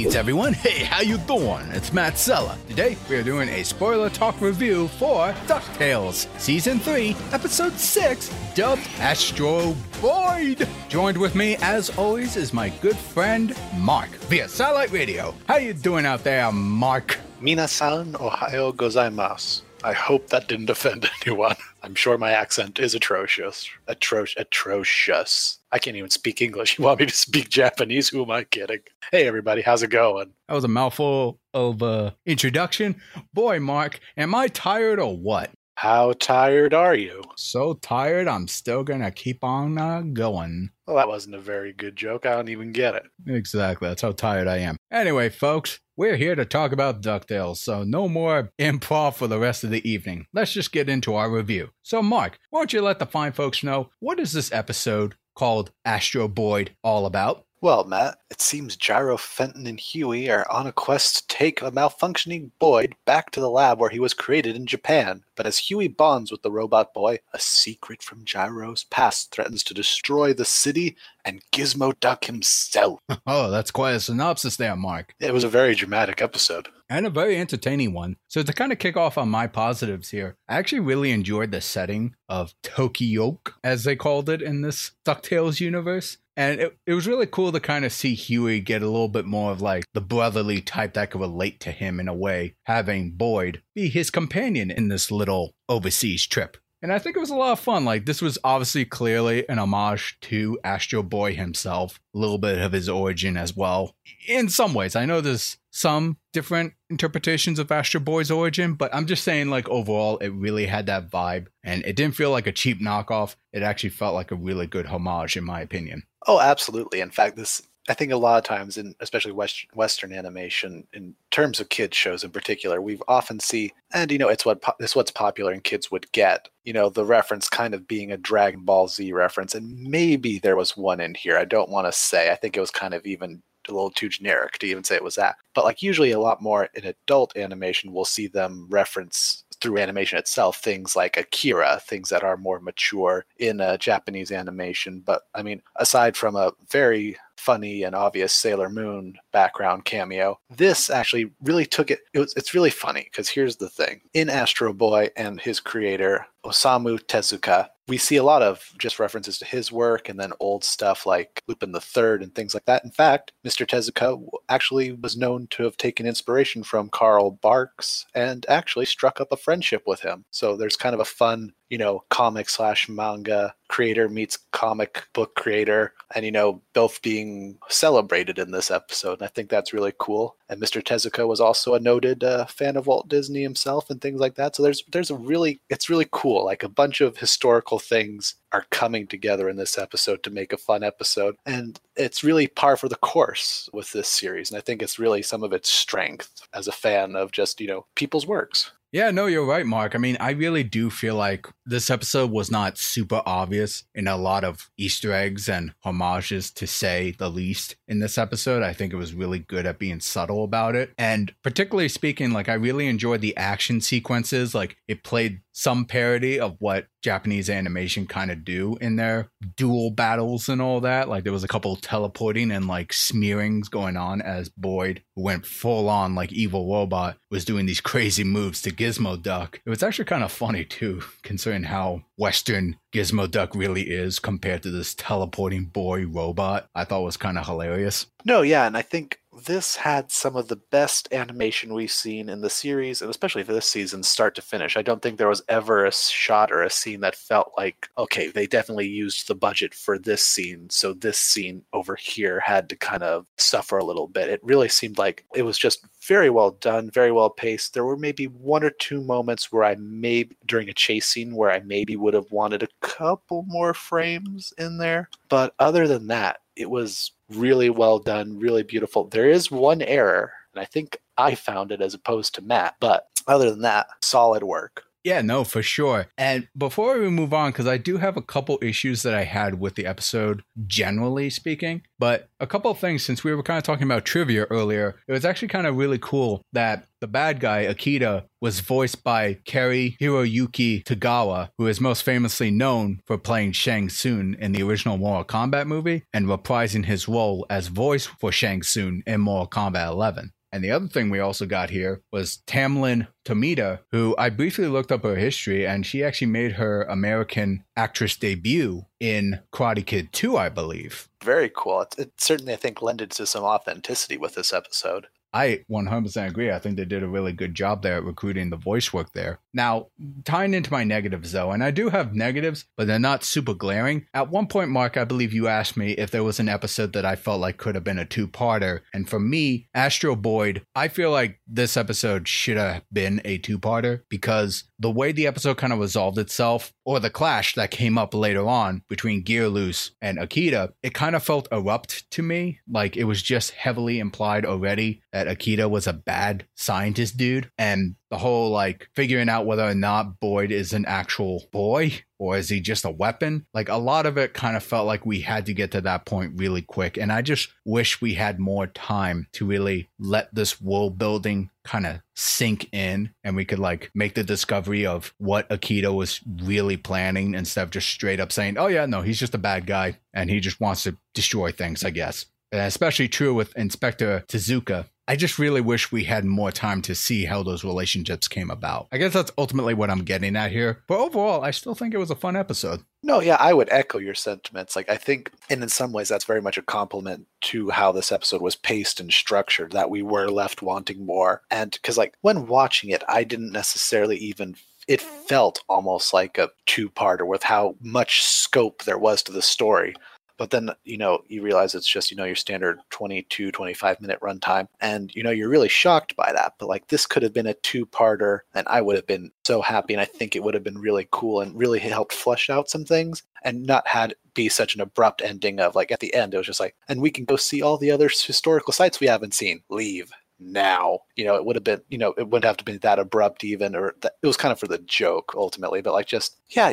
Greetings, everyone. Hey, how you doing? It's Matt Sella. Today, we are doing a spoiler talk review for DuckTales, Season 3, Episode 6, dubbed Astro Boyd. Joined with me, as always, is my good friend, Marc, via Satellite Radio. How you doing out there, Marc? Minasan Ohio gozaimasu. I hope that didn't offend anyone. I'm sure my accent is atrocious. Atroc- atrocious. I can't even speak English. You want me to speak Japanese? Who am I kidding? Hey, everybody, how's it going? That was a mouthful of uh, introduction. Boy, Marc, am I tired or what? How tired are you? So tired, I'm still gonna keep on uh, going. Well, that wasn't a very good joke. I don't even get it. Exactly, that's how tired I am. Anyway, folks, we're here to talk about DuckTales, so no more improv for the rest of the evening. Let's just get into our review. So, Marc, why don't you let the fine folks know what is this episode called Astro Boyd all about? Well, Matt, it seems Gyro, Fenton, and Huey are on a quest to take a malfunctioning Boyd back to the lab where he was created in Japan. But as Huey bonds with the robot boy, a secret from Gyro's past threatens to destroy the city and Gizmoduck himself. Oh, that's quite a synopsis there, Marc. It was a very dramatic episode. and a very entertaining one. So to kind of kick off on my positives here, I actually really enjoyed the setting of Tokyo, as they called it in this DuckTales universe. And it, it was really cool to kind of see Huey get a little bit more of like the brotherly type that could relate to him in a way, having Boyd be his companion in this little overseas trip. And I think it was a lot of fun. Like, this was obviously clearly an homage to Astro Boy himself, a little bit of his origin as well. In some ways, I know there's some different interpretations of Astro Boy's origin, but I'm just saying, like, overall, it really had that vibe. And it didn't feel like a cheap knockoff. It actually felt like a really good homage, in my opinion. Oh, absolutely. In fact, this I think a lot of times in especially West, Western animation, in terms of kids shows in particular, we've often see, and you know, it's what it's what's popular and kids would get. You know, the reference kind of being a Dragon Ball Z reference, and maybe there was one in here. I don't want to say. I think it was kind of even a little too generic to even say it was that. But like usually, a lot more in adult animation, we'll see them reference through animation itself things like Akira, things that are more mature in uh, Japanese animation. But I mean, aside from a very funny and obvious Sailor Moon background cameo, this actually really took it. it was, it's really funny because here's the thing: in Astro Boy and his creator Osamu Tezuka, we see a lot of just references to his work and then old stuff like Lupin the Third and things like that. In fact, Mr. Tezuka actually was known to have taken inspiration from Carl Barks and actually struck up a friendship with him. So there's kind of a fun, you know, comic slash manga creator meets comic book creator, and you know, both being celebrated in this episode. And I think that's really cool. And Mr. Tezuka was also a noted uh, fan of Walt Disney himself and things like that. So there's there's a really it's really cool. Like a bunch of historical things are coming together in this episode to make a fun episode. And it's really par for the course with this series. And I think it's really some of its strength as a fan of just, you know, people's works. Yeah, no, you're right, Marc. I mean, I really do feel like this episode was not super obvious in a lot of Easter eggs and homages, to say the least, in this episode. I think it was really good at being subtle about it. And particularly speaking, like, I really enjoyed the action sequences. Like, it played some parody of what Japanese animation kind of do in their duel battles and all that. Like there was a couple teleporting and like smearings going on as Boyd, went full on like evil robot, was doing these crazy moves to Gizmoduck. It was actually kind of funny too, considering how Western Gizmoduck really is compared to this teleporting boy robot. I thought was kind of hilarious. No, yeah, and I think this had some of the best animation we've seen in the series, and especially for this season, start to finish. I don't think there was ever a shot or a scene that felt like, okay, they definitely used the budget for this scene, so this scene over here had to kind of suffer a little bit. It really seemed like it was just very well done, very well paced. There were maybe one or two moments where I may, during a chase scene, where I maybe would have wanted a couple more frames in there. But other than that, it was really well done, really beautiful. There is one error, and I think I found it as opposed to Matt, but other than that, solid work. Yeah, no, for sure. And before we move on, because I do have a couple issues that I had with the episode, generally speaking, but a couple of things since we were kind of talking about trivia earlier, it was actually kind of really cool that the bad guy, Akita, was voiced by Cary Hiroyuki Tagawa, who is most famously known for playing Shang Tsung in the original Mortal Kombat movie and reprising his role as voice for Shang Tsung in Mortal Kombat 11. And the other thing we also got here was Tamlyn Tomita, who I briefly looked up her history, and she actually made her American actress debut in Karate Kid 2, I believe. Very cool. It, it certainly, I think, lended to some authenticity with this episode. I 100% agree. I think they did a really good job there at recruiting the voice work there. Now, tying into my negatives though, and I do have negatives, but they're not super glaring. At one point, Marc, I believe you asked me if there was an episode that I felt like could have been a two parter. And for me, Astro Boyd, I feel like this episode should have been a two parter because the way the episode kind of resolved itself, or the clash that came up later on between Gearloose and Akita, it kind of felt erupt to me. Like it was just heavily implied already that Akita was a bad scientist dude. And the whole like figuring out whether or not Boyd is an actual boy or is he just a weapon? Like a lot of it kind of felt like we had to get to that point really quick. And I just wish we had more time to really let this world building kind of sink in and we could like make the discovery of what Akita was really planning instead of just straight up saying, oh, yeah, no, he's just a bad guy and he just wants to destroy things, I guess. And especially true with Inspector Tezuka. I just really wish we had more time to see how those relationships came about. I guess that's ultimately what I'm getting at here. But overall, I still think it was a fun episode. No, yeah, I would echo your sentiments. Like, I think, and in some ways, that's very much a compliment to how this episode was paced and structured, that we were left wanting more. And because, like, when watching it, I didn't necessarily even it felt almost like a two-parter with how much scope there was to the story but then you know you realize it's just you know your standard 22 25 minute runtime and you know you're really shocked by that but like this could have been a two-parter and i would have been so happy and i think it would have been really cool and really helped flesh out some things and not had be such an abrupt ending of like at the end it was just like and we can go see all the other historical sites we haven't seen. Leave now. You know it would have been you know it wouldn't have to be that abrupt even or it was kind of for the joke ultimately but like just yeah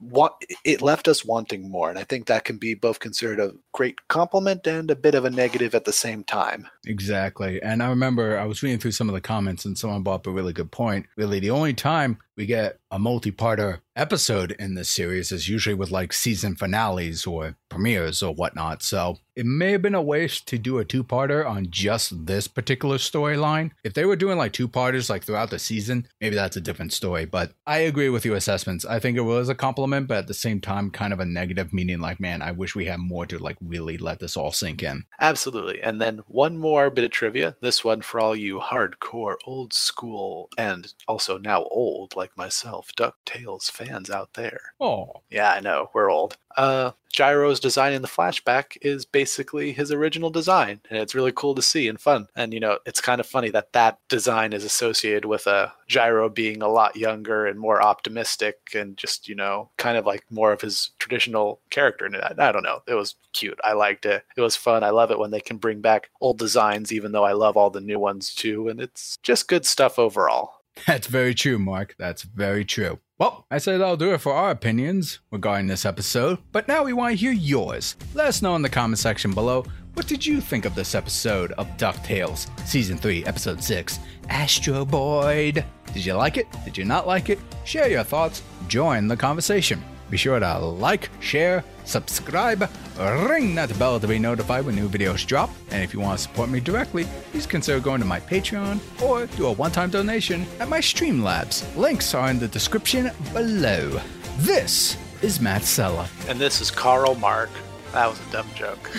want it left us wanting more and i think that can be both considered a great compliment and a bit of a negative at the same time exactly and i remember i was reading through some of the comments and someone brought up a really good point really the only time we get a multi-parter episode in this series is usually with like season finales or premieres or whatnot. So it may have been a waste to do a two-parter on just this particular storyline. If they were doing like two-parters like throughout the season, maybe that's a different story. But I agree with your assessments. I think it was a compliment, but at the same time, kind of a negative, meaning like, man, I wish we had more to like really let this all sink in. Absolutely. And then one more bit of trivia. This one for all you hardcore, old school, and also now old like myself, DuckTales fans out there. Oh. Yeah, I know. We're old. Uh, Gyro's design in the flashback is basically his original design, and it's really cool to see and fun. And you know, it's kind of funny that that design is associated with a uh, Gyro being a lot younger and more optimistic, and just you know, kind of like more of his traditional character. And I, I don't know, it was cute. I liked it. It was fun. I love it when they can bring back old designs, even though I love all the new ones too. And it's just good stuff overall. That's very true, Marc. That's very true. Well, I say that'll do it for our opinions regarding this episode, but now we want to hear yours. Let us know in the comment section below what did you think of this episode of DuckTales, Season 3, Episode 6, Astro Boyd? Did you like it? Did you not like it? Share your thoughts, join the conversation. Be sure to like, share, subscribe, ring that bell to be notified when new videos drop. And if you want to support me directly, please consider going to my Patreon or do a one time donation at my Streamlabs. Links are in the description below. This is Matt Sella. And this is Carl Mark. That was a dumb joke.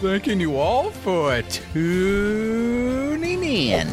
Thanking you all for tuning in.